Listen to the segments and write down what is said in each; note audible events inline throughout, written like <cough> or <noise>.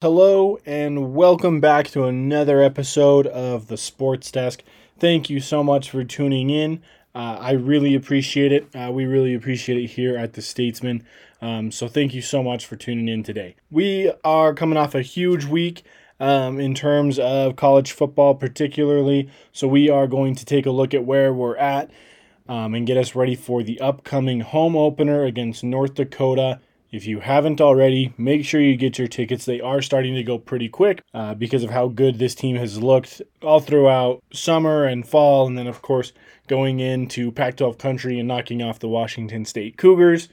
Hello, and welcome back to another episode of the Sports Desk. Thank you so much for tuning in. Uh, I really appreciate it. Uh, we really appreciate it here at the Statesman. Um, so, thank you so much for tuning in today. We are coming off a huge week um, in terms of college football, particularly. So, we are going to take a look at where we're at um, and get us ready for the upcoming home opener against North Dakota if you haven't already, make sure you get your tickets. They are starting to go pretty quick uh, because of how good this team has looked all throughout summer and fall. And then, of course, going into Pac 12 country and knocking off the Washington State Cougars.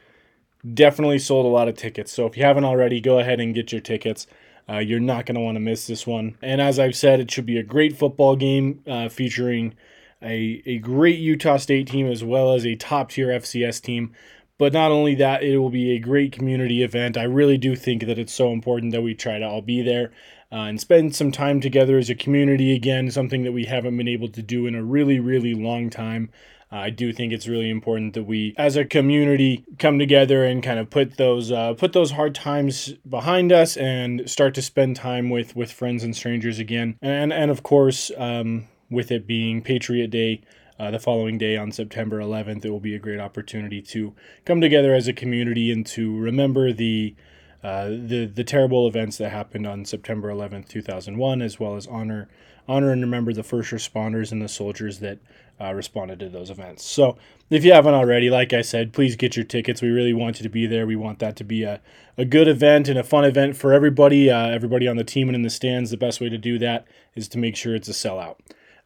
Definitely sold a lot of tickets. So if you haven't already, go ahead and get your tickets. Uh, you're not going to want to miss this one. And as I've said, it should be a great football game uh, featuring a, a great Utah State team as well as a top tier FCS team. But not only that, it will be a great community event. I really do think that it's so important that we try to all be there uh, and spend some time together as a community again, something that we haven't been able to do in a really, really long time. Uh, I do think it's really important that we, as a community, come together and kind of put those uh, put those hard times behind us and start to spend time with with friends and strangers again. And and of course, um, with it being Patriot Day, uh, the following day on September 11th. It will be a great opportunity to come together as a community and to remember the uh, the the terrible events that happened on September 11th, 2001, as well as honor honor and remember the first responders and the soldiers that uh, responded to those events. So, if you haven't already, like I said, please get your tickets. We really want you to be there. We want that to be a, a good event and a fun event for everybody, uh, everybody on the team and in the stands. The best way to do that is to make sure it's a sellout.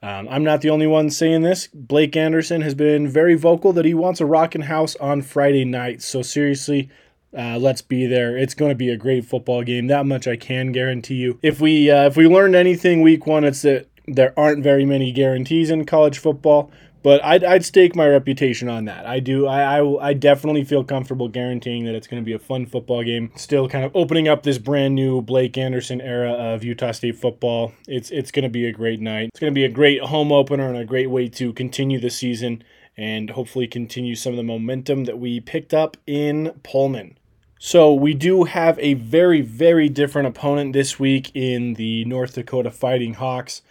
Um, I'm not the only one saying this. Blake Anderson has been very vocal that he wants a rockin' house on Friday night. So seriously, uh, let's be there. It's going to be a great football game. That much I can guarantee you. If we uh, if we learned anything week one, it's that there aren't very many guarantees in college football. But I'd, I'd stake my reputation on that. I do. I, I, I definitely feel comfortable guaranteeing that it's going to be a fun football game. Still kind of opening up this brand new Blake Anderson era of Utah State football. It's, it's going to be a great night. It's going to be a great home opener and a great way to continue the season and hopefully continue some of the momentum that we picked up in Pullman. So we do have a very, very different opponent this week in the North Dakota Fighting Hawks.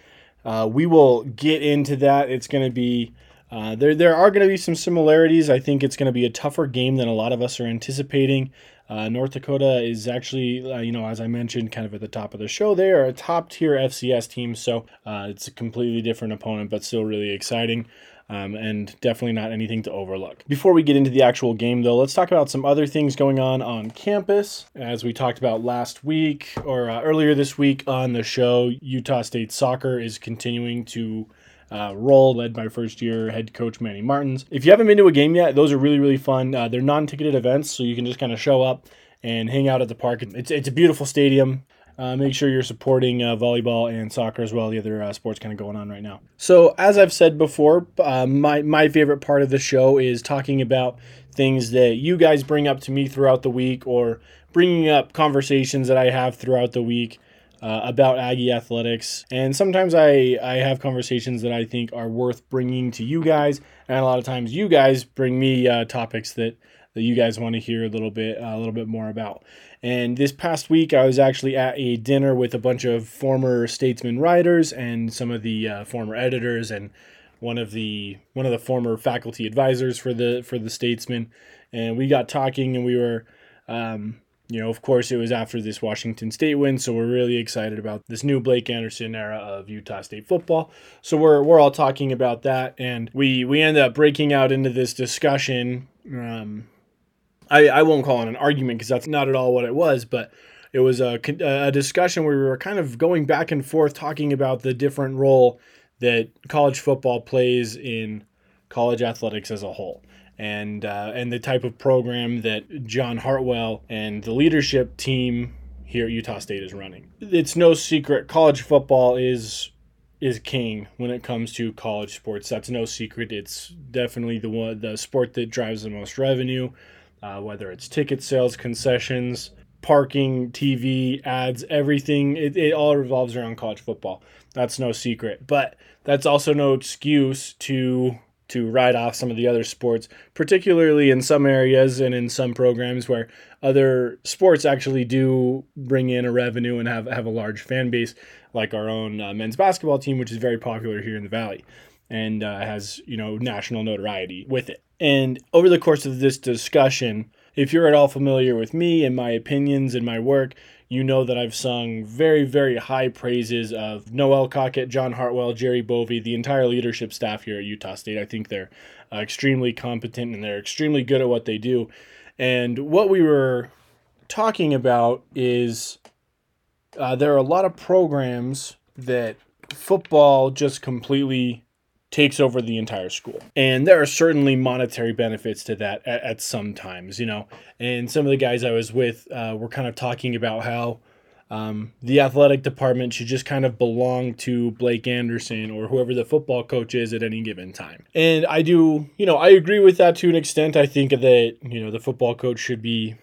Uh, we will get into that. It's going to be uh, there. There are going to be some similarities. I think it's going to be a tougher game than a lot of us are anticipating. Uh, North Dakota is actually, uh, you know, as I mentioned, kind of at the top of the show. They are a top tier FCS team, so uh, it's a completely different opponent, but still really exciting. Um, and definitely not anything to overlook. Before we get into the actual game, though, let's talk about some other things going on on campus. As we talked about last week or uh, earlier this week on the show, Utah State soccer is continuing to uh, roll, led by first year head coach Manny Martins. If you haven't been to a game yet, those are really, really fun. Uh, they're non ticketed events, so you can just kind of show up and hang out at the park. It's, it's a beautiful stadium. Uh, make sure you're supporting uh, volleyball and soccer as well, the other uh, sports kind of going on right now. So, as I've said before, uh, my, my favorite part of the show is talking about things that you guys bring up to me throughout the week or bringing up conversations that I have throughout the week. Uh, about Aggie athletics. And sometimes I, I have conversations that I think are worth bringing to you guys. And a lot of times you guys bring me uh, topics that, that you guys want to hear a little bit a little bit more about. And this past week, I was actually at a dinner with a bunch of former statesman writers and some of the uh, former editors and one of the one of the former faculty advisors for the for the statesman. And we got talking, and we were, um, you know, of course, it was after this Washington State win, so we're really excited about this new Blake Anderson era of Utah State football. So we're we're all talking about that, and we we end up breaking out into this discussion. Um, I, I won't call it an argument because that's not at all what it was, but it was a, a discussion where we were kind of going back and forth talking about the different role that college football plays in college athletics as a whole. And, uh, and the type of program that John Hartwell and the leadership team here at Utah State is running. It's no secret college football is is king when it comes to college sports. That's no secret. It's definitely the one the sport that drives the most revenue uh, whether it's ticket sales, concessions, parking, TV, ads, everything. It, it all revolves around college football. That's no secret. But that's also no excuse to to ride off some of the other sports, particularly in some areas and in some programs where other sports actually do bring in a revenue and have, have a large fan base, like our own uh, men's basketball team, which is very popular here in the Valley and uh, has you know national notoriety with it. And over the course of this discussion, if you're at all familiar with me and my opinions and my work, you know that I've sung very, very high praises of Noelle Cockett, John Hartwell, Jerry Bovey, the entire leadership staff here at Utah State. I think they're uh, extremely competent and they're extremely good at what they do. And what we were talking about is uh, there are a lot of programs that football just completely takes over the entire school. And there are certainly monetary benefits to that at, at some times, you know. And some of the guys I was with uh, were kind of talking about how um, the athletic department should just kind of belong to Blake Anderson or whoever the football coach is at any given time. And I do, you know, I agree with that to an extent. I think that, you know, the football coach should be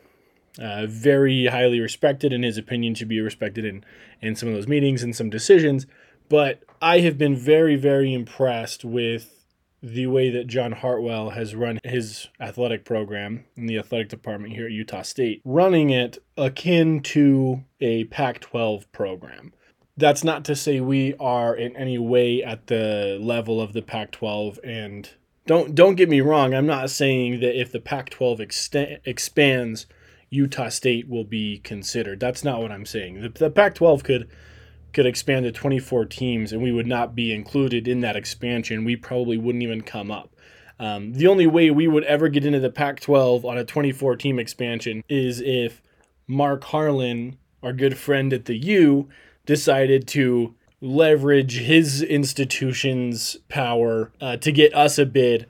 uh, very highly respected and his opinion should be respected in, in some of those meetings and some decisions. But I have been very, very impressed with the way that John Hartwell has run his athletic program in the athletic department here at Utah State, running it akin to a Pac 12 program. That's not to say we are in any way at the level of the Pac 12 and don't don't get me wrong, I'm not saying that if the Pac 12 expands, Utah State will be considered. That's not what I'm saying. The, the Pac 12 could could expand to 24 teams and we would not be included in that expansion, we probably wouldn't even come up. Um, the only way we would ever get into the Pac 12 on a 24 team expansion is if Mark Harlan, our good friend at the U, decided to leverage his institution's power uh, to get us a bid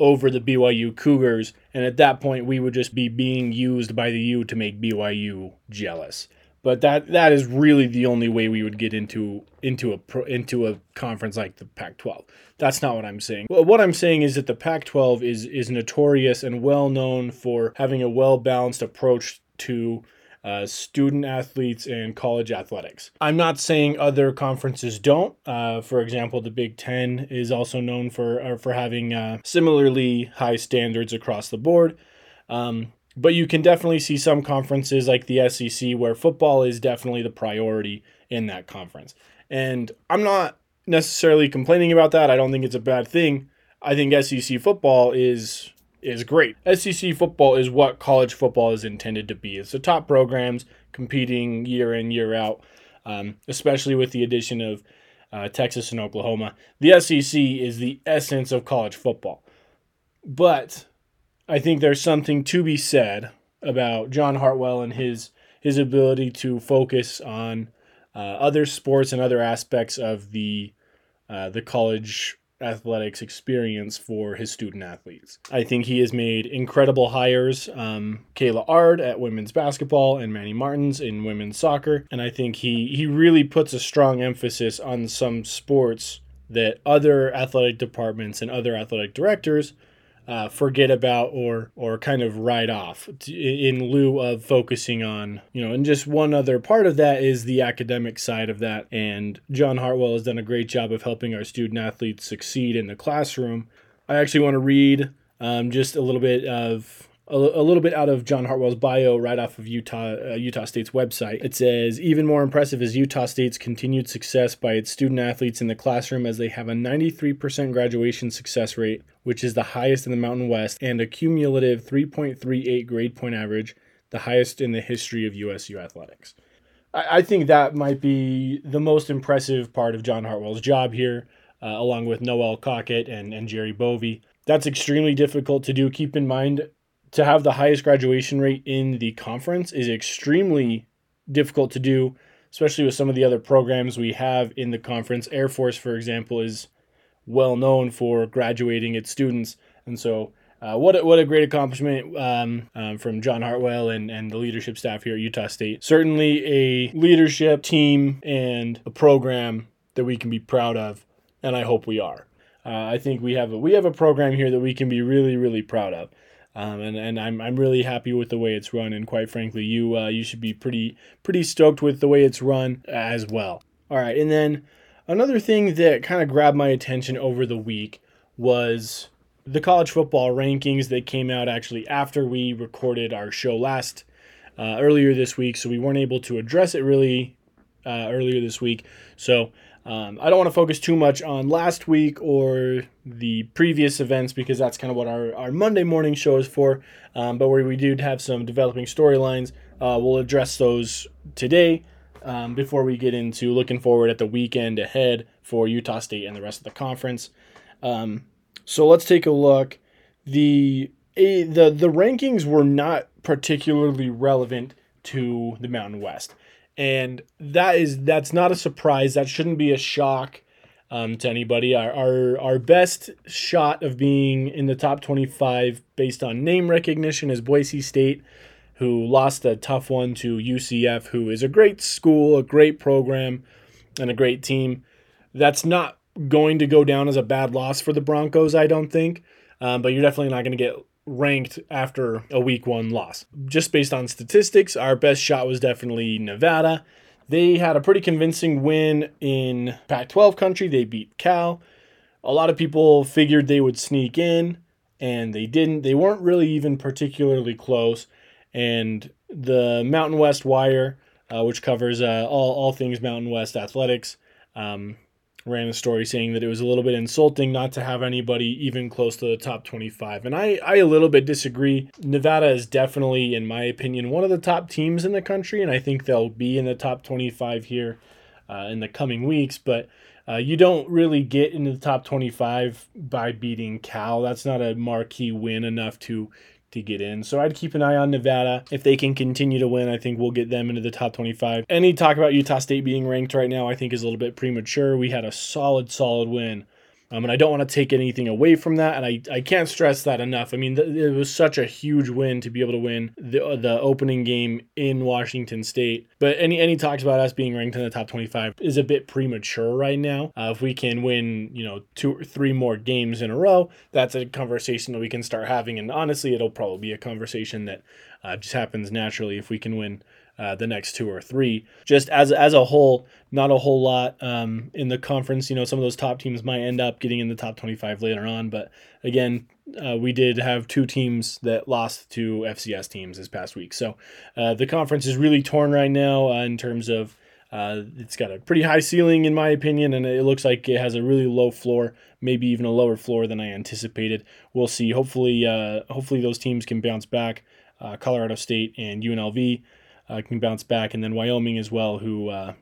over the BYU Cougars. And at that point, we would just be being used by the U to make BYU jealous. But that that is really the only way we would get into into a into a conference like the Pac-12. That's not what I'm saying. What I'm saying is that the Pac-12 is is notorious and well known for having a well balanced approach to uh, student athletes and college athletics. I'm not saying other conferences don't. Uh, for example, the Big Ten is also known for uh, for having uh, similarly high standards across the board. Um, but you can definitely see some conferences like the SEC where football is definitely the priority in that conference. And I'm not necessarily complaining about that. I don't think it's a bad thing. I think SEC football is is great. SEC football is what college football is intended to be. It's the top programs competing year in year out, um, especially with the addition of uh, Texas and Oklahoma. The SEC is the essence of college football. But I think there's something to be said about John Hartwell and his his ability to focus on uh, other sports and other aspects of the uh, the college athletics experience for his student athletes. I think he has made incredible hires. Um, Kayla Ard at women's basketball and Manny Martins in women's soccer, and I think he he really puts a strong emphasis on some sports that other athletic departments and other athletic directors uh, forget about or or kind of write off in lieu of focusing on you know and just one other part of that is the academic side of that. And john hartwell has done a great job of helping our student athletes succeed in the classroom. I actually want to read um, just a little bit of a, a little bit out of John Hartwell's bio right off of Utah uh, Utah State's website. It says even more impressive is Utah State's continued success by its student athletes in the classroom as they have a 93% graduation success rate, which is the highest in the Mountain West, and a cumulative 3.38 grade point average, the highest in the history of USU athletics. I, I think that might be the most impressive part of John Hartwell's job here, uh, along with Noelle Cockett and, and Jerry Bovey. That's extremely difficult to do. Keep in mind, to have the highest graduation rate in the conference is extremely difficult to do, especially with some of the other programs we have in the conference. Air Force, for example, is well known for graduating its students, and so uh, what a, what a great accomplishment um, um, from John Hartwell and, and the leadership staff here at Utah State. Certainly a leadership team and a program that we can be proud of, and I hope we are. Uh, I think we have a, we have a program here that we can be really really proud of. Um, and and I'm, I'm really happy with the way it's run, and quite frankly, you uh, you should be pretty pretty stoked with the way it's run as well. All right, and then another thing that kind of grabbed my attention over the week was the college football rankings that came out actually after we recorded our show last uh, earlier this week, so we weren't able to address it really uh, earlier this week. So um, I don't want to focus too much on last week or the previous events because that's kind of what our, our Monday morning show is for. Um, but where we do have some developing storylines, uh, we'll address those today um, before we get into looking forward at the weekend ahead for Utah State and the rest of the conference. Um, so let's take a look. The a, the the rankings were not particularly relevant to the Mountain West, and that is that's not a surprise. That shouldn't be a shock um, to anybody. Our, our our best shot of being in the top twenty five based on name recognition is Boise State who lost a tough one to UCF, who is a great school, a great program, and a great team. That's not going to go down as a bad loss for the Broncos, I don't think. Um, but you're definitely not going to get ranked after a week one loss. Just based on statistics, our best shot was definitely Nevada. They had a pretty convincing win in Pac 12 country. They beat Cal. A lot of people figured they would sneak in, and they didn't. They weren't really even particularly close and the Mountain West Wire, uh, which covers uh, all, all things Mountain West athletics, um, ran a story saying that it was a little bit insulting not to have anybody even close to the top 25. And I, I a little bit disagree. Nevada is definitely, in my opinion, one of the top teams in the country, and I think they'll be in the top 25 here uh, in the coming weeks. But uh, you don't really get into the top 25 by beating Cal. That's not a marquee win enough to to get in. So I'd keep an eye on Nevada. If they can continue to win, I think we'll get them into the top 25. Any talk about Utah State being ranked right now, I think is a little bit premature. We had a solid, solid win um, and I don't want to take anything away from that. And I, I can't stress that enough. I mean, th- it was such a huge win to be able to win the, uh, the opening game in Washington State. But any any talks about us being ranked in the top 25 is a bit premature right now. Uh, if we can win, you know, two or three more games in a row, that's a conversation that we can start having. And honestly, it'll probably be a conversation that uh, just happens naturally if we can win uh, the next two or three. Just as as a whole, not a whole lot um, in the conference. You know, some of those top teams might end up getting in the top 25 later on. But again, uh, we did have two teams that lost to FCS teams this past week. So uh, the conference is really torn right now uh, in terms of. Uh, it's got a pretty high ceiling, in my opinion, and it looks like it has a really low floor, maybe even a lower floor than I anticipated. We'll see. Hopefully, hopefully those teams can bounce back. Colorado State and UNLV uh, can bounce back, and then Wyoming as well, who uh,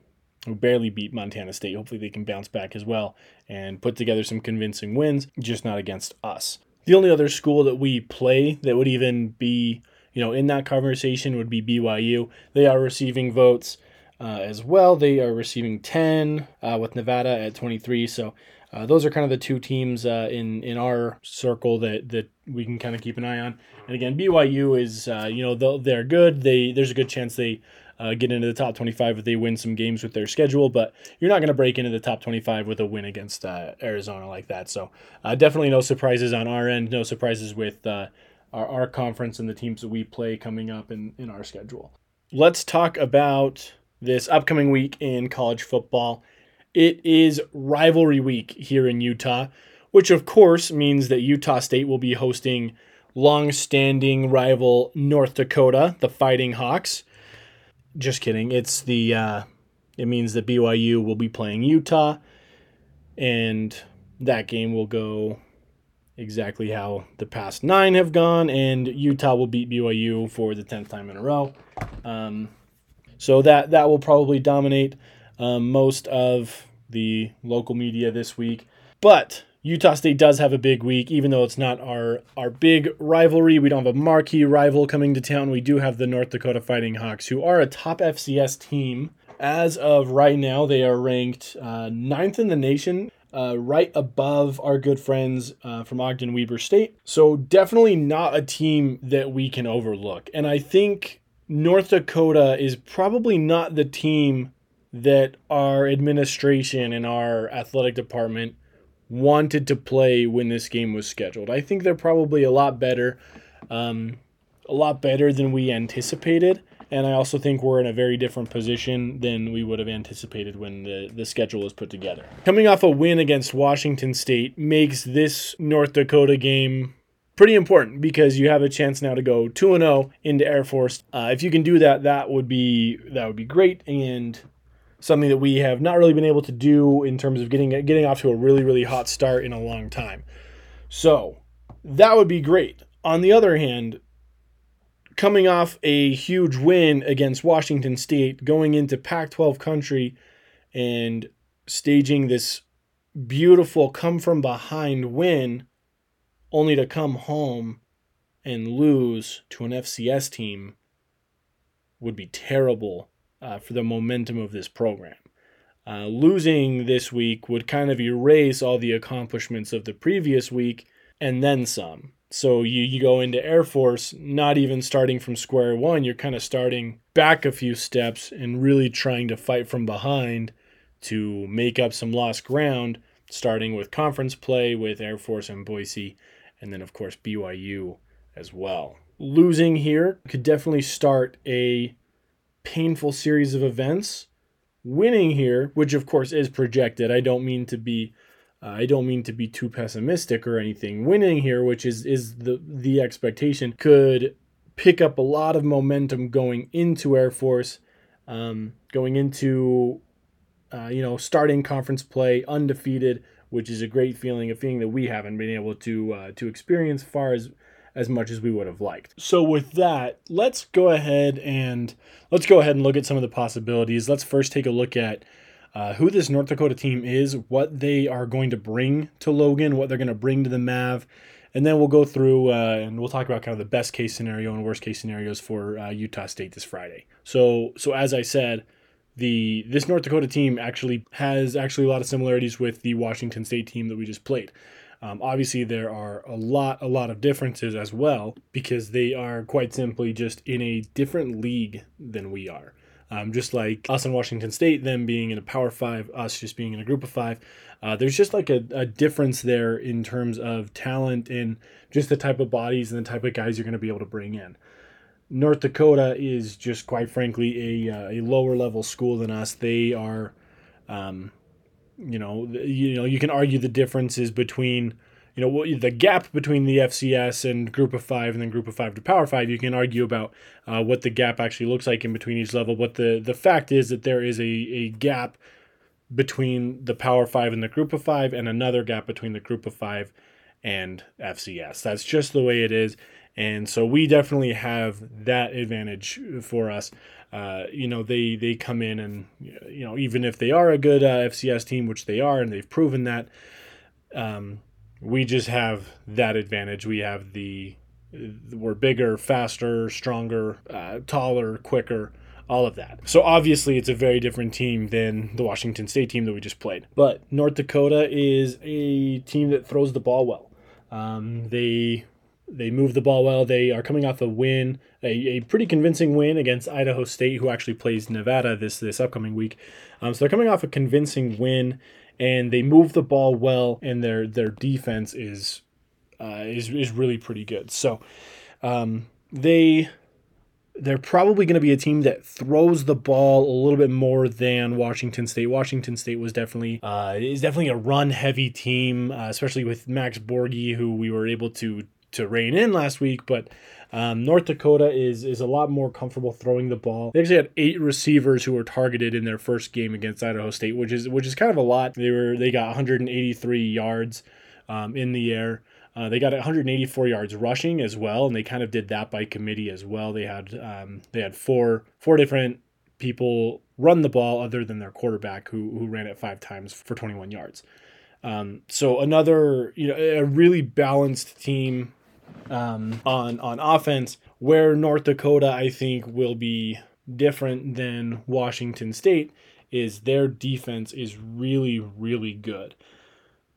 who barely beat Montana State. Hopefully, they can bounce back as well and put together some convincing wins, just not against us. The only other school that we play that would even be you know in that conversation would be BYU. They are receiving votes. Uh, as well. They are receiving 10 uh, with Nevada at 23. So uh, those are kind of the two teams uh, in in our circle that that we can kind of keep an eye on. And again, BYU is uh, you know they're good. They there's a good chance they uh, get into the top 25 if they win some games with their schedule. But you're not going to break into the top 25 with a win against uh, Arizona like that. So uh, definitely no surprises on our end. No surprises with our, our conference and the teams that we play coming up in, in our schedule. Let's talk about this upcoming week in college football. It is rivalry week here in Utah, which of course means that Utah State will be hosting long-standing rival North Dakota, the Fighting Hawks. Just kidding. It's the uh, it means that BYU will be playing Utah, and that game will go exactly how the past nine have gone, and Utah will beat BYU for the tenth time in a row. Um, so that that will probably dominate um, most of the local media this week. But Utah State does have a big week, even though it's not our our big rivalry. We don't have a marquee rival coming to town. We do have the North Dakota Fighting Hawks, who are a top FCS team. As of right now, they are ranked uh, ninth in the nation, uh, right above our good friends uh, from Ogden Weber State. So definitely not a team that we can overlook. And I think North Dakota is probably not the team that our administration and our athletic department wanted to play when this game was scheduled. I think they're probably a lot better, um, a lot better than we anticipated. And I also think we're in a very different position than we would have anticipated when the, the schedule was put together. Coming off a win against Washington State makes this North Dakota game pretty important because you have a chance now to go 2 0 into Air Force. Uh, if you can do that, that would be that would be great and something that we have not really been able to do in terms of getting getting off to a really really hot start in a long time. So, that would be great. On the other hand, coming off a huge win against Washington State, going into Pac 12 country and staging this beautiful come from behind win, only to come home and lose to an FCS team would be terrible uh, for the momentum of this program. Uh, losing this week would kind of erase all the accomplishments of the previous week and then some. So you, you go into Air Force, not even starting from square one, you're kind of starting back a few steps and really trying to fight from behind to make up some lost ground, starting with conference play with Air Force and Boise, and then, of course, BYU as well. Losing here could definitely start a painful series of events. Winning here, which of course is projected, I don't mean to be uh, I don't mean to be too pessimistic or anything. Winning here, which is is the the expectation, could pick up a lot of momentum going into Air Force, um, going into uh, you know starting conference play undefeated, which is a great feeling, a feeling that we haven't been able to uh, to experience far as as much as we would have liked. So with that, let's go ahead and let's go ahead and look at some of the possibilities. Let's first take a look at uh, who this North Dakota team is, what they are going to bring to Logan, what they're going to bring to the Mav, and then we'll go through uh, and we'll talk about kind of the best case scenario and worst case scenarios for uh, Utah State this Friday. So, so as I said, the this North Dakota team actually has actually a lot of similarities with the Washington State team that we just played. Um, obviously, there are a lot, a lot of differences as well because they are quite simply just in a different league than we are. Um, just like us in Washington State, them being in a Power Five, us just being in a Group of Five. Uh, there's just like a, a difference there in terms of talent and just the type of bodies and the type of guys you're going to be able to bring in. North Dakota is just quite frankly a, uh, a lower level school than us. They are, um, you know, you know, you can argue the differences between you know the gap between the FCS and Group of Five and then Group of Five to Power Five. You can argue about uh, what the gap actually looks like in between each level, but the the fact is that there is a a gap between the Power Five and the Group of Five, and another gap between the Group of Five and FCS. That's just the way it is. And so we definitely have that advantage for us. Uh, you know, they they come in and you know even if they are a good uh, FCS team, which they are, and they've proven that, um, we just have that advantage. We have the we're bigger, faster, stronger, uh, taller, quicker, all of that. So obviously, it's a very different team than the Washington State team that we just played. But North Dakota is a team that throws the ball well. Um, they they move the ball well. They are coming off a win, a, a pretty convincing win against Idaho State, who actually plays Nevada this this upcoming week. Um, so they're coming off a convincing win and they move the ball well, and their their defense is uh, is is really pretty good. So um, they they're probably going to be a team that throws the ball a little bit more than Washington State. Washington State was definitely uh, is definitely a run heavy team, uh, especially with Max Borghi, who we were able to to rein in last week, but um, North Dakota is is a lot more comfortable throwing the ball. They actually had eight receivers who were targeted in their first game against Idaho State, which is which is kind of a lot. They were they got 183 yards um, in the air. Uh, they got 184 yards rushing as well, and they kind of did that by committee as well. They had um, they had four four different people run the ball other than their quarterback who who ran it five times for 21 yards. Um, so another you know a really balanced team um, on on offense. Where North Dakota, I think, will be different than Washington State is their defense is really really good.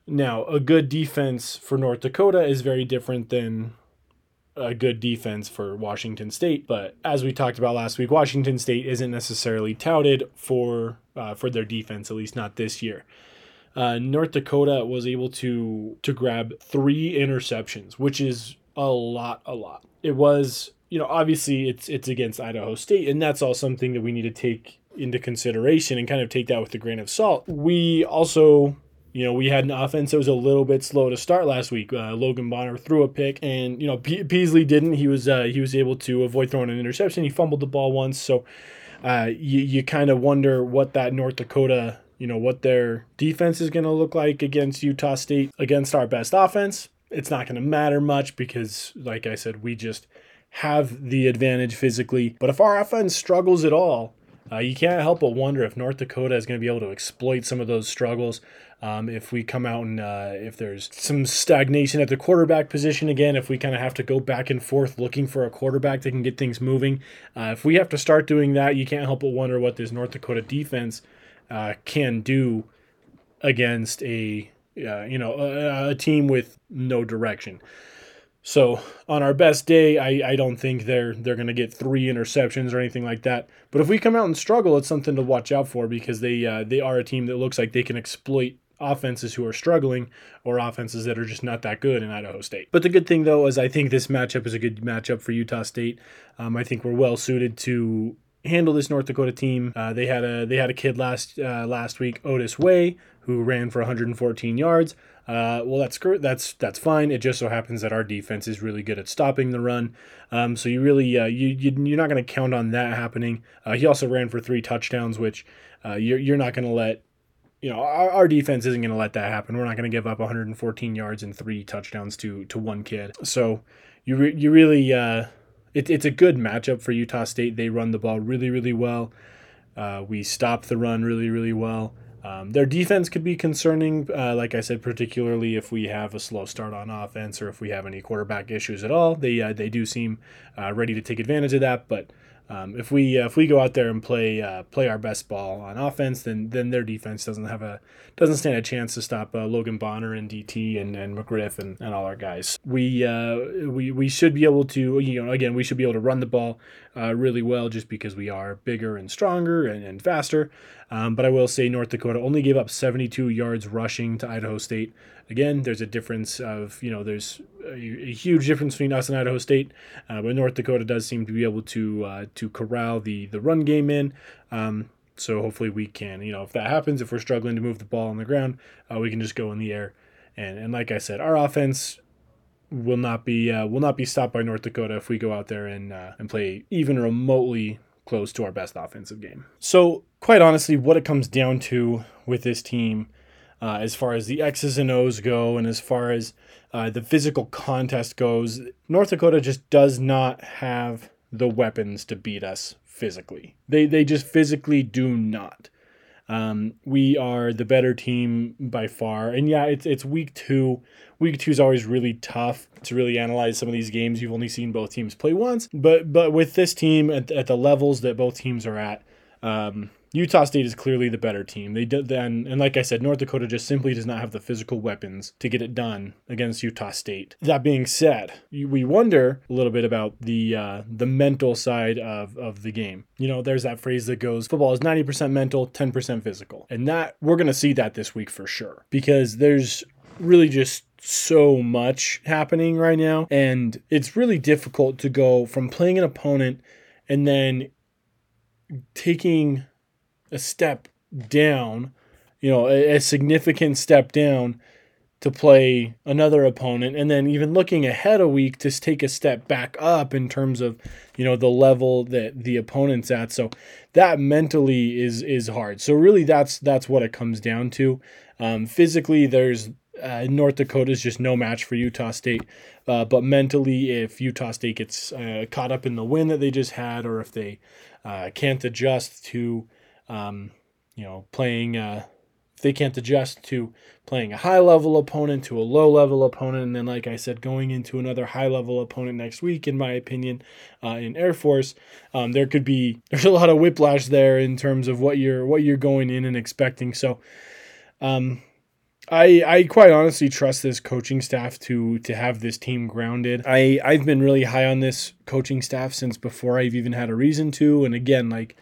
Now, a good defense for North Dakota is very different than a good defense for Washington State. But as we talked about last week, Washington State isn't necessarily touted for uh, for their defense, at least not this year. Uh, North Dakota was able to to grab three interceptions, which is a lot, a lot. It was you know, obviously it's it's against Idaho State, and that's all something that we need to take into consideration and kind of take that with a grain of salt. We also you know, we had an offense that was a little bit slow to start last week. Uh, Logan Bonner threw a pick, and you know Pe- Peasley didn't. He was uh, he was able to avoid throwing an interception. He fumbled the ball once, so uh, you you kind of wonder what that North Dakota, you know, what their defense is going to look like against Utah State against our best offense. It's not going to matter much because, like I said, we just have the advantage physically. But if our offense struggles at all, uh, you can't help but wonder if North Dakota is going to be able to exploit some of those struggles. Um, if we come out and uh, if there's some stagnation at the quarterback position again, if we kind of have to go back and forth looking for a quarterback that can get things moving, uh, if we have to start doing that, you can't help but wonder what this North Dakota defense uh, can do against a uh, you know a, a team with no direction. So on our best day, I, I don't think they're they're gonna get three interceptions or anything like that. But if we come out and struggle, it's something to watch out for because they uh, they are a team that looks like they can exploit offenses who are struggling or offenses that are just not that good in Idaho State. But the good thing though is I think this matchup is a good matchup for Utah State. Um, I think we're well suited to handle this North Dakota team. Uh, they had a they had a kid last uh, last week, Otis Weah, who ran for 114 yards. Uh, well, that's that's that's fine. It just so happens that our defense is really good at stopping the run. Um, so you really uh, you, you are not going to count on that happening. Uh, he also ran for three touchdowns, which uh, you're you're not going to let. You know, our, our defense isn't going to let that happen. We're not going to give up 114 yards and three touchdowns to to one kid. So you re- you really uh, it, it's a good matchup for Utah State. They run the ball really really well. Uh, we stop the run really really well. Um, their defense could be concerning, uh, like I said, particularly if we have a slow start on offense or if we have any quarterback issues at all. They uh, they do seem uh, ready to take advantage of that, but um, if we uh, if we go out there and play uh, play our best ball on offense, then then their defense doesn't have a doesn't stand a chance to stop uh, Logan Bonner and DT and, and McGriff and, and all our guys. We uh, we we should be able to you know again we should be able to run the ball uh, really well just because we are bigger and stronger and, and faster. Um, but I will say North Dakota only gave up 72 yards rushing to Idaho State. Again, there's a difference of you know there's a, a huge difference between us and Idaho State, uh, but North Dakota does seem to be able to to corral the the run game in. Um, so hopefully we can you know if that happens if we're struggling to move the ball on the ground, uh, we can just go in the air. And and like I said, our offense will not be uh, will not be stopped by North Dakota if we go out there and uh, and play even remotely close to our best offensive game. So quite honestly, what it comes down to with this team uh, as far as the X's and O's go, and as far as uh, the physical contest goes, North Dakota just does not have the weapons to beat us physically. They they just physically do not. Um, we are the better team by far, and yeah, it's it's week two. Week two is always really tough to really analyze some of these games. You've only seen both teams play once, but but with this team at, at the levels that both teams are at, um, Utah State is clearly the better team. They did then, and like I said, North Dakota just simply does not have the physical weapons to get it done against Utah State. That being said, we wonder a little bit about the uh, the mental side of of the game. You know, there's that phrase that goes, "Football is ninety percent mental, ten percent physical," and that we're gonna see that this week for sure because there's really just so much happening right now, and it's really difficult to go from playing an opponent and then taking a step down, you know, a, a significant step down to play another opponent. And then even looking ahead a week to take a step back up in terms of you know the level that the opponent's at. So that mentally is is hard. So really that's that's what it comes down to. Um, physically there's uh, North Dakota is just no match for Utah State. Uh, but mentally, if Utah State gets uh, caught up in the win that they just had, or if they uh, can't adjust to um, you know, playing, uh, if they can't adjust to playing a high level opponent to a low level opponent, and then, like I said, going into another high level opponent next week, in my opinion, uh, in Air Force, um, there could be <laughs> there's a lot of whiplash there in terms of what you're what you're going in and expecting. So, um, I, I quite honestly trust this coaching staff to to have this team grounded. I I've been really high on this coaching staff since before I've even had a reason to. And again, like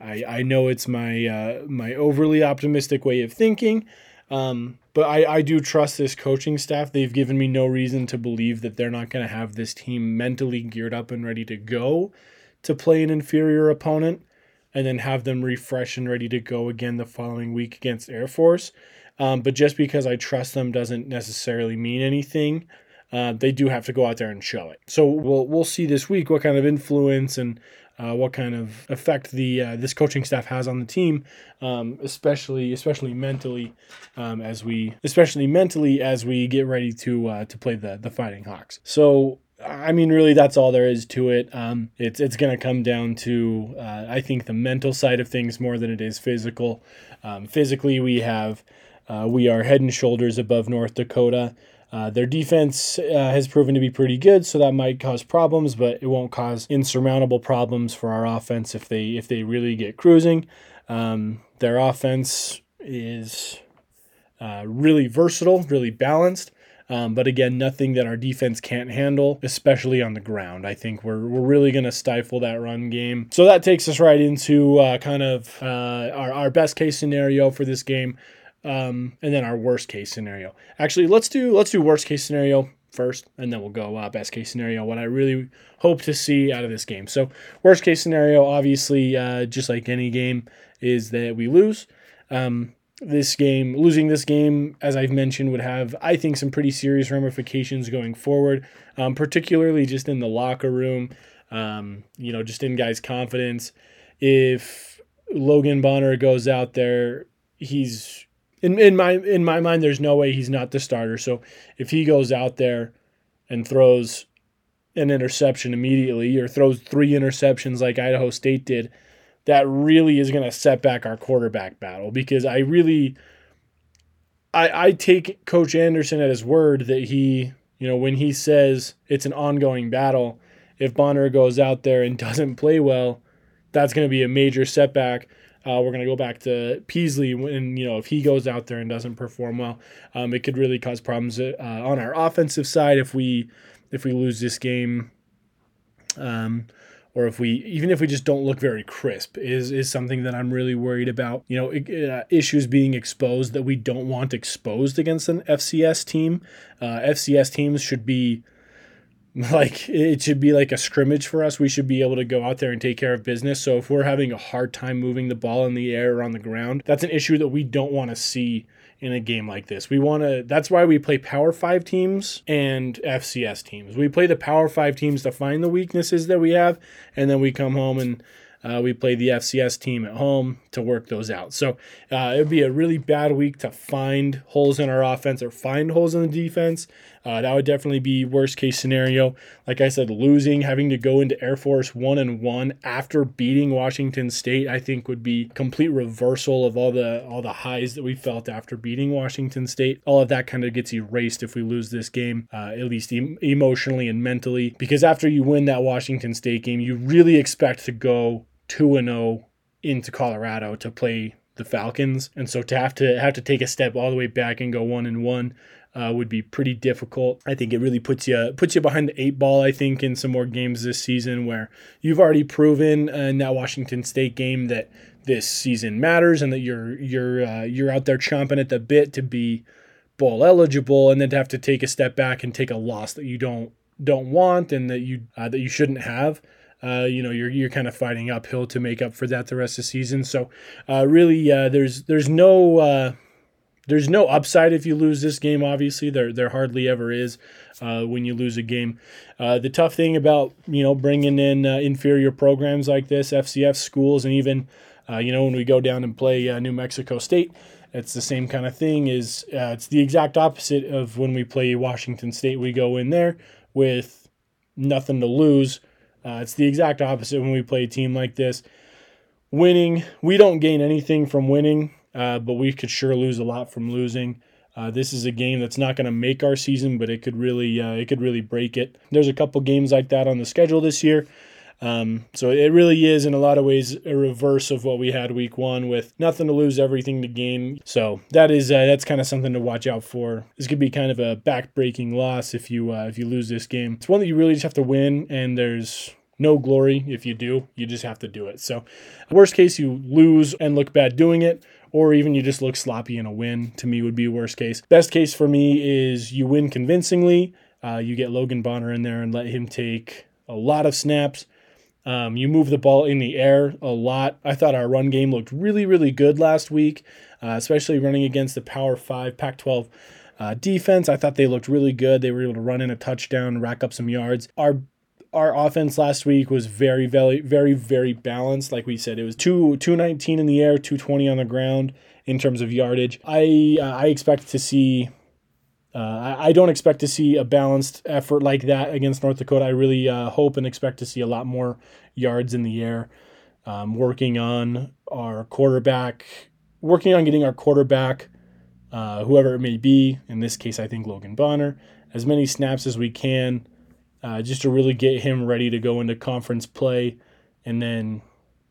I, I know it's my uh, my overly optimistic way of thinking, um, but I, I do trust this coaching staff. They've given me no reason to believe that they're not going to have this team mentally geared up and ready to go to play an inferior opponent and then have them refresh and ready to go again the following week against Air Force. Um, but just because I trust them doesn't necessarily mean anything. Uh, they do have to go out there and show it. So we'll we'll see this week what kind of influence and uh, what kind of effect the uh, this coaching staff has on the team, um, especially especially mentally, um, as we especially mentally as we get ready to uh, to play the the Fighting Hawks. So I mean, really, that's all there is to it. Um, it's it's going to come down to uh, I think the mental side of things more than it is physical. Um, physically, we have uh, we are head and shoulders above North Dakota. Uh, their defense uh, has proven to be pretty good, so that might cause problems, but it won't cause insurmountable problems for our offense if they if they really get cruising. Um, their offense is uh, really versatile, really balanced. Um, but again, nothing that our defense can't handle, especially on the ground. I think we're, we're really going to stifle that run game. So that takes us right into uh, kind of uh, our, our best case scenario for this game um, and then our worst case scenario. Actually, let's do let's do worst case scenario first, and then we'll go uh, best case scenario. What I really hope to see out of this game. So, worst case scenario, obviously, uh, just like any game, is that we lose. Um, this game, losing this game, as I've mentioned, would have, I think, some pretty serious ramifications going forward, um, particularly just in the locker room, um, you know, just in guys' confidence. If Logan Bonner goes out there, he's in in my in my mind, there's no way he's not the starter. So if he goes out there and throws an interception immediately or throws three interceptions like Idaho State did, that really is going to set back our quarterback battle because I really I I take Coach Anderson at his word that he you know when he says it's an ongoing battle, if Bonner goes out there and <laughs> doesn't play well, that's going to be a major setback uh, we're going to go back to Peasley when, you know, if he goes out there and doesn't perform well, um, it could really cause problems uh, on our offensive side if we if we lose this game. Um, or if we even if we just don't look very crisp is is something that I'm really worried about. You know, uh, issues being exposed that we don't want exposed against an FCS team. Uh, FCS teams should be <laughs> like it should be like a scrimmage for us. We should be able to go out there and take care of business. So if we're having a hard time moving the ball in the air or on the ground, that's an issue that we don't want to see in a game like this. We want to that's why we play Power 5 teams and FCS teams. We play the Power 5 teams to find the weaknesses that we have and then we come home and uh, we play the FCS team at home to work those out. So uh, it would be a really bad week to find holes in our offense or find holes in the defense. Uh, that would definitely be worst case scenario. Like I said, losing, having to go into Air Force one and one after beating Washington State, I think would be complete reversal of all the all the highs that we felt after beating Washington State. All of that kind of gets erased if we lose this game, uh, at least em- emotionally and mentally. Because after you win that Washington State game, you really expect to go 2 and 0 into Colorado to play the Falcons. And so to have to have to take a step all the way back and go 1 and 1 uh, would be pretty difficult. I think it really puts you puts you behind the eight ball. I think in some more games this season where you've already proven in that Washington State game that this season matters and that you're you're uh, you're out there chomping at the bit to be bowl eligible, and then to have to take a step back and take a loss that you don't don't want and that you uh, that you shouldn't have uh, you know, you're you're kind of fighting uphill to make up for that the rest of the season. So, uh, really, uh, there's there's no uh, there's no upside if you lose this game. Obviously, there there hardly ever is uh, when you lose a game. Uh, the tough thing about you know bringing in inferior programs like this, FCS schools, and even you know when we go down and play New Mexico State. It's the same kind of thing. Is it's the exact opposite of when we play Washington State. We go in there with nothing to lose uh, it's the exact opposite when we play a team like this. Winning, we don't gain anything from winning, uh, but we could sure lose a lot from losing. Uh, this is a game that's not going to make our season, but it could really uh, it could really break it. There's a couple games like that on the schedule this year. Um, so it really is, in a lot of ways, a reverse of what we had week one with nothing to lose, everything to gain. So that is uh, that's kind of something to watch out for. This could be kind of a back-breaking loss if you uh, if you lose this game. It's one that you really just have to win, and there's no glory if you do. You just have to do it. So, worst case, you lose and look bad doing it. or even you just look sloppy in a win. To me, would be worst case. Best case for me is you win convincingly. Uh, you get Logan Bonner in there and let him take a lot of snaps. Um, you move the ball in the air a lot. I thought our run game looked really, really good last week, uh, especially running against the Power 5 Pac 12 uh, defense. I thought they looked really good. They were able to run in a touchdown, rack up some yards. Our our offense last week was very, very, very, very balanced. Like we said, it was two two nineteen in the air, two twenty on the ground in terms of yardage. I uh, I expect to see. Uh, I, I don't expect to see a balanced effort like that against North Dakota. I really uh, hope and expect to see a lot more yards in the air. Um, working on our quarterback, working on getting our quarterback, uh, whoever it may be. In this case, I think Logan Bonner, as many snaps as we can uh, just to really get him ready to go into conference play and then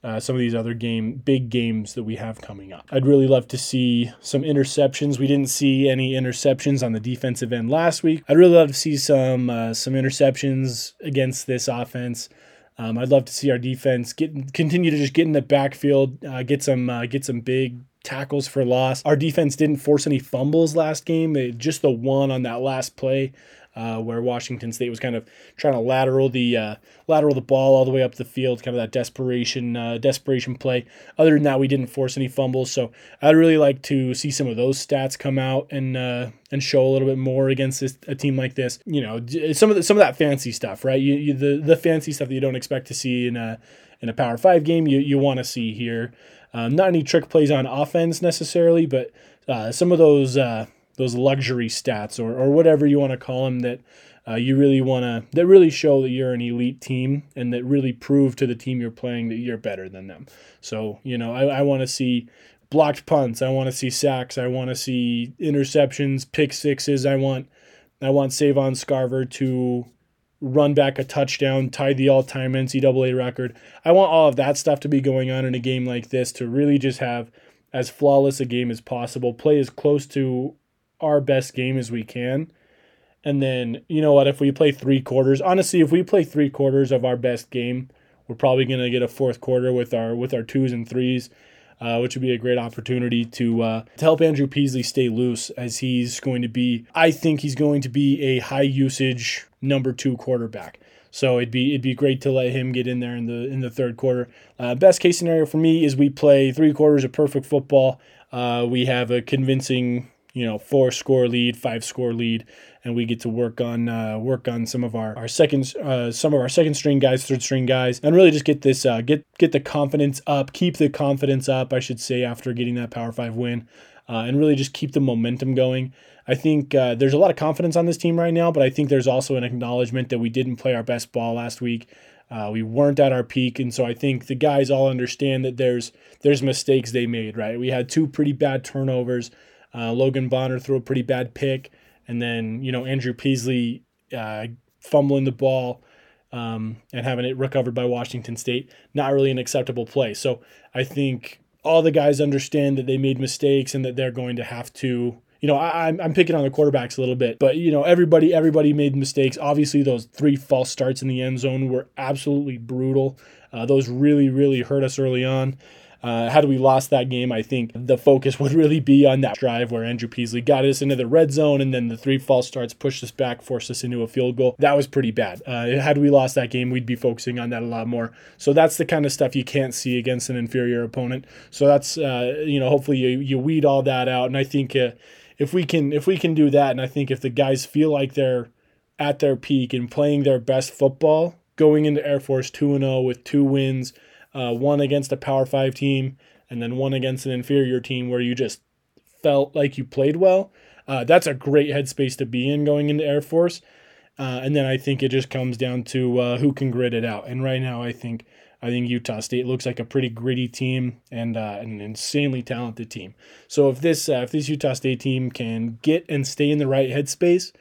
uh, some of these other game big games that we have coming up. I'd really love to see some interceptions. We didn't see any interceptions on the defensive end last week. I'd really love to see some uh, some interceptions against this offense. Um, I'd love to see our defense get continue to just get in the backfield, uh, get some uh, get some big tackles for loss. Our defense didn't force any fumbles last game. Just the one on that last play uh, where Washington State was kind of trying to lateral the uh, lateral the ball all the way up the field, kind of that desperation uh, desperation play. Other than that, we didn't force any fumbles, so I'd really like to see some of those stats come out and uh, and show a little bit more against this, a team like this. You know, some of the, some of that fancy stuff, right? You, you the the fancy stuff that you don't expect to see in a in a Power Five game, you you want to see here. Um, not any trick plays on offense necessarily, but uh, some of those uh, those luxury stats or, or whatever you want to call them that uh, you really want to that really show that you're an elite team and that really prove to the team you're playing that you're better than them. So you know I, I want to see blocked punts. I want to see sacks. I want to see interceptions, pick sixes. I want I want Savon Scarver to run back a touchdown, tie the all-time NCAA record. I want all of that stuff to be going on in a game like this to really just have as flawless a game as possible, play as close to our best game as we can. And then, you know what, if we play three quarters, honestly, if we play three quarters of our best game, we're probably going to get a fourth quarter with our with our twos and threes, uh, which would be a great opportunity to uh, to help Andrew Peasley stay loose as he's going to be. I think he's going to be a high usage number two quarterback. So it'd be it'd be great to let him get in there in the in the third quarter. Uh, best case scenario for me is we play three quarters of perfect football. Uh, we have a convincing you know four score lead, five score lead, and we get to work on uh, work on some of our our second uh, some of our second string guys, third string guys, and really just get this uh, get get the confidence up, keep the confidence up, I should say, after getting that Power Five win, uh, and really just keep the momentum going. I think uh, there's a lot of confidence on this team right now, but I think there's also an acknowledgement that we didn't play our best ball last week. Uh, we weren't at our peak, and so I think the guys all understand that there's there's mistakes they made. Right, we had two pretty bad turnovers. Uh, Logan Bonner threw a pretty bad pick, and then you know Andrew Peasley uh, fumbling the ball um, and having it recovered by Washington State. Not really an acceptable play. So I think all the guys understand that they made mistakes and that they're going to have to. You know, I, I'm, I'm picking on the quarterbacks a little bit, but you know, everybody everybody made mistakes. Obviously, those three false starts in the end zone were absolutely brutal. Uh, those really really hurt us early on. Uh, had we lost that game, I think the focus would really be on that drive where Andrew Peasley got us into the red zone and then the three false starts pushed us back, forced us into a field goal. That was pretty bad. Uh, had we lost that game, we'd be focusing on that a lot more. So that's the kind of stuff you can't see against an inferior opponent. So that's, uh, you know, hopefully you, you weed all that out. And I think uh, if we can if we can do that, and I think if the guys feel like they're at their peak and playing their best football, going into Air Force 2 0 with two wins – uh, one against a Power Five team, and then one against an inferior team where you just felt like you played well. Uh, that's a great headspace to be in going into Air Force. Uh, and then I think it just comes down to uh, who can grit it out. And right now, I think I think Utah State looks like a pretty gritty team and uh, an insanely talented team. So if this uh, if this Utah State team can get and stay in the right headspace,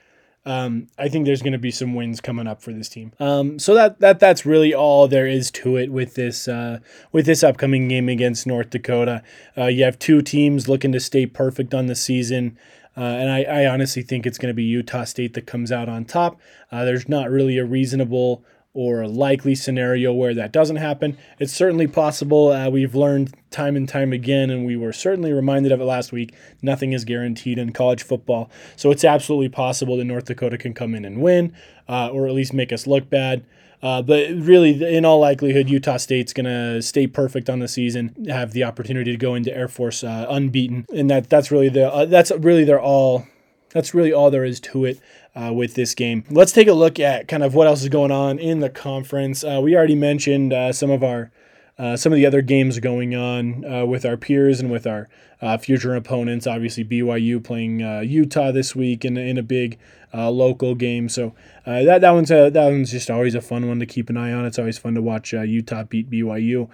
um, I think there's going to be some wins coming up for this team. Um, so that that that's really all there is to it with this uh, with this upcoming game against North Dakota. Uh, you have two teams looking to stay perfect on the season. Uh, and I, I, honestly think it's going to be Utah State that comes out on top. Uh, there's not really a reasonable or a likely scenario where that doesn't happen. It's certainly possible. Uh, we've learned time and time again, and we were certainly reminded of it last week. Nothing is guaranteed in college football. So it's absolutely possible that North Dakota can come in and win, uh, or at least make us look bad. Uh, but really, in all likelihood, Utah State's going to stay perfect on the season, have the opportunity to go into Air Force uh, unbeaten, and that that's really the uh, that's really their all. That's really all there is to it uh, with this game. Let's take a look at kind of what else is going on in the conference. Uh, we already mentioned uh, some of our uh, some of the other games going on uh, with our peers and with our uh, future opponents. Obviously, BYU playing uh, Utah this week in, in a big uh, local game. So uh, that that one's a, that one's just always a fun one to keep an eye on. It's always fun to watch Utah beat BYU.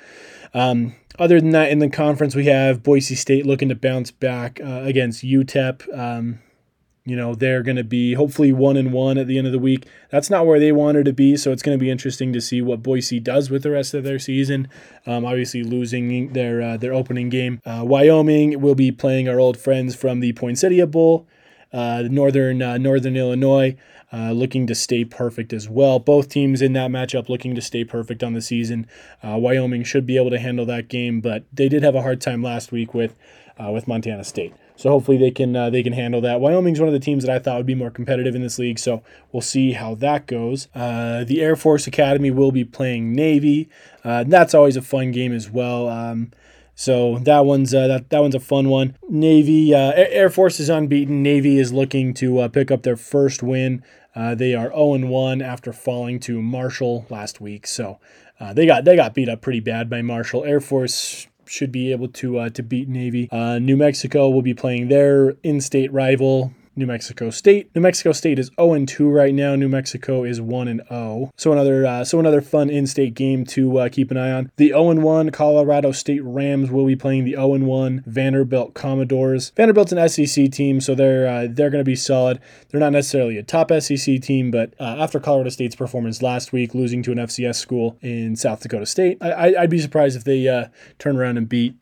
Um, other than that, in the conference, we have Boise State looking to bounce back against UTEP. Um, you know they're going to be hopefully one and one at the end of the week that's not where they wanted to be so it's going to be interesting to see what boise does with the rest of their season um, obviously losing their uh, their opening game uh, wyoming will be playing our old friends from the poinsettia bowl uh, northern uh, northern illinois uh, looking to stay perfect as well. Both teams in that matchup looking to stay perfect on the season. Uh, Wyoming should be able to handle that game, but they did have a hard time last week with with Montana State. So hopefully they can uh, they can handle that. Wyoming's one of the teams that I thought would be more competitive in this league, so we'll see how that goes. Uh, the Air Force Academy will be playing Navy. Uh, that's always a fun game as well. Um, so that one's uh, that that one's a fun one. Navy uh, Air Force is unbeaten. Navy is looking to uh, pick up their first win. they are 0 1 after falling to Marshall last week. So they got they got beat up pretty bad by Marshall. Air Force should be able to uh, to beat Navy. Uh, New Mexico will be playing their in-state rival New Mexico State. New Mexico State is 0 2 right now. New Mexico is 1 0. So another uh, so another fun in-state game to uh, keep an eye on. The 0 1 Colorado State Rams will be playing the 0 1 Vanderbilt Commodores. Vanderbilt's an SEC team, so they're uh, they're going to be solid. They're not necessarily a top SEC team, but uh, after Colorado State's performance last week, losing to an FCS school in South Dakota State, I, would be surprised if they uh, turn around and beat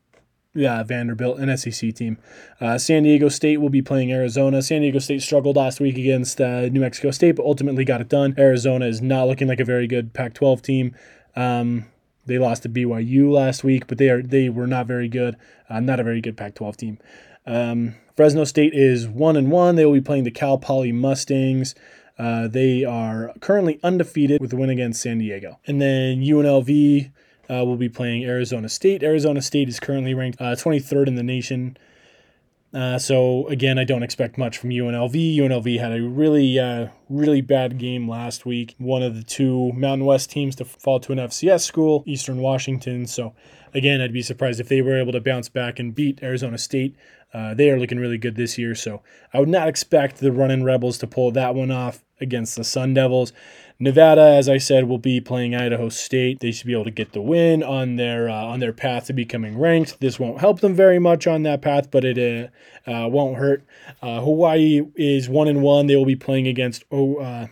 yeah, Vanderbilt, an SEC team. Uh, San Diego State will be playing Arizona. San Diego State struggled last week against uh, New Mexico State, but ultimately got it done. Arizona is not looking like a very good Pac-12 team. Um, they lost to BYU last week, but they are they were not very good. Uh, not a very good Pac-12 team. Um, Fresno State is one and one. They will be playing the Cal Poly Mustangs. Uh, they are currently undefeated with a win against San Diego. And then UNLV uh, will be playing Arizona State. Arizona State is currently ranked uh, 23rd in the nation. Uh, so again, I don't expect much from UNLV. UNLV had a really, uh, really bad game last week. One of the two Mountain West teams to fall to an FCS school, Eastern Washington. So again, I'd be surprised if they were able to bounce back and beat Arizona State. Uh, they are looking really good this year. So I would not expect the running Rebels to pull that one off against the Sun Devils. Nevada, as I said, will be playing Idaho State. They should be able to get the win on their uh, on their path to becoming ranked. This won't help them very much on that path, but it uh, uh, won't hurt. Uh, Hawaii is one and one. They will be playing against oh,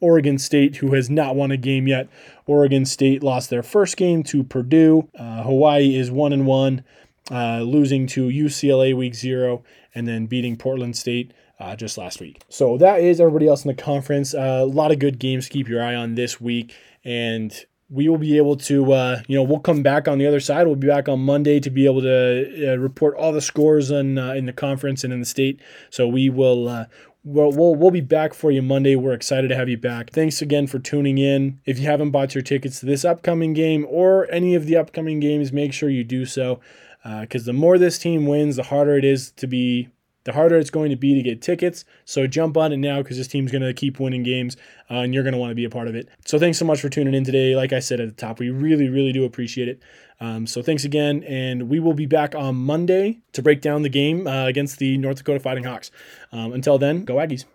Oregon State, who has not won a game yet. Oregon State lost their first game to Purdue. Uh, Hawaii is one and one, losing to UCLA week zero, and then beating Portland State uh, just last week. So that is everybody else in the conference. Uh, a lot of good games to keep your eye on this week, and we will be able to, uh, you know, we'll come back on the other side. We'll be back on Monday to be able to uh, report all the scores in uh, in the conference and in the state. So we will. Uh, we'll, we'll, we'll be back for you Monday. We're excited to have you back. Thanks again for tuning in. If you haven't bought your tickets to this upcoming game or any of the upcoming games, make sure you do so. Because the more this team wins, the harder it is to be the harder it's going to be to get tickets. So jump on it now because this team's going to keep winning games uh, and you're going to want to be a part of it. So thanks so much for tuning in today. Like I said at the top, we really, really do appreciate it. Um, so thanks again. And we will be back on Monday to break down the game uh, against the North Dakota Fighting Hawks. Um, until then, go Aggies.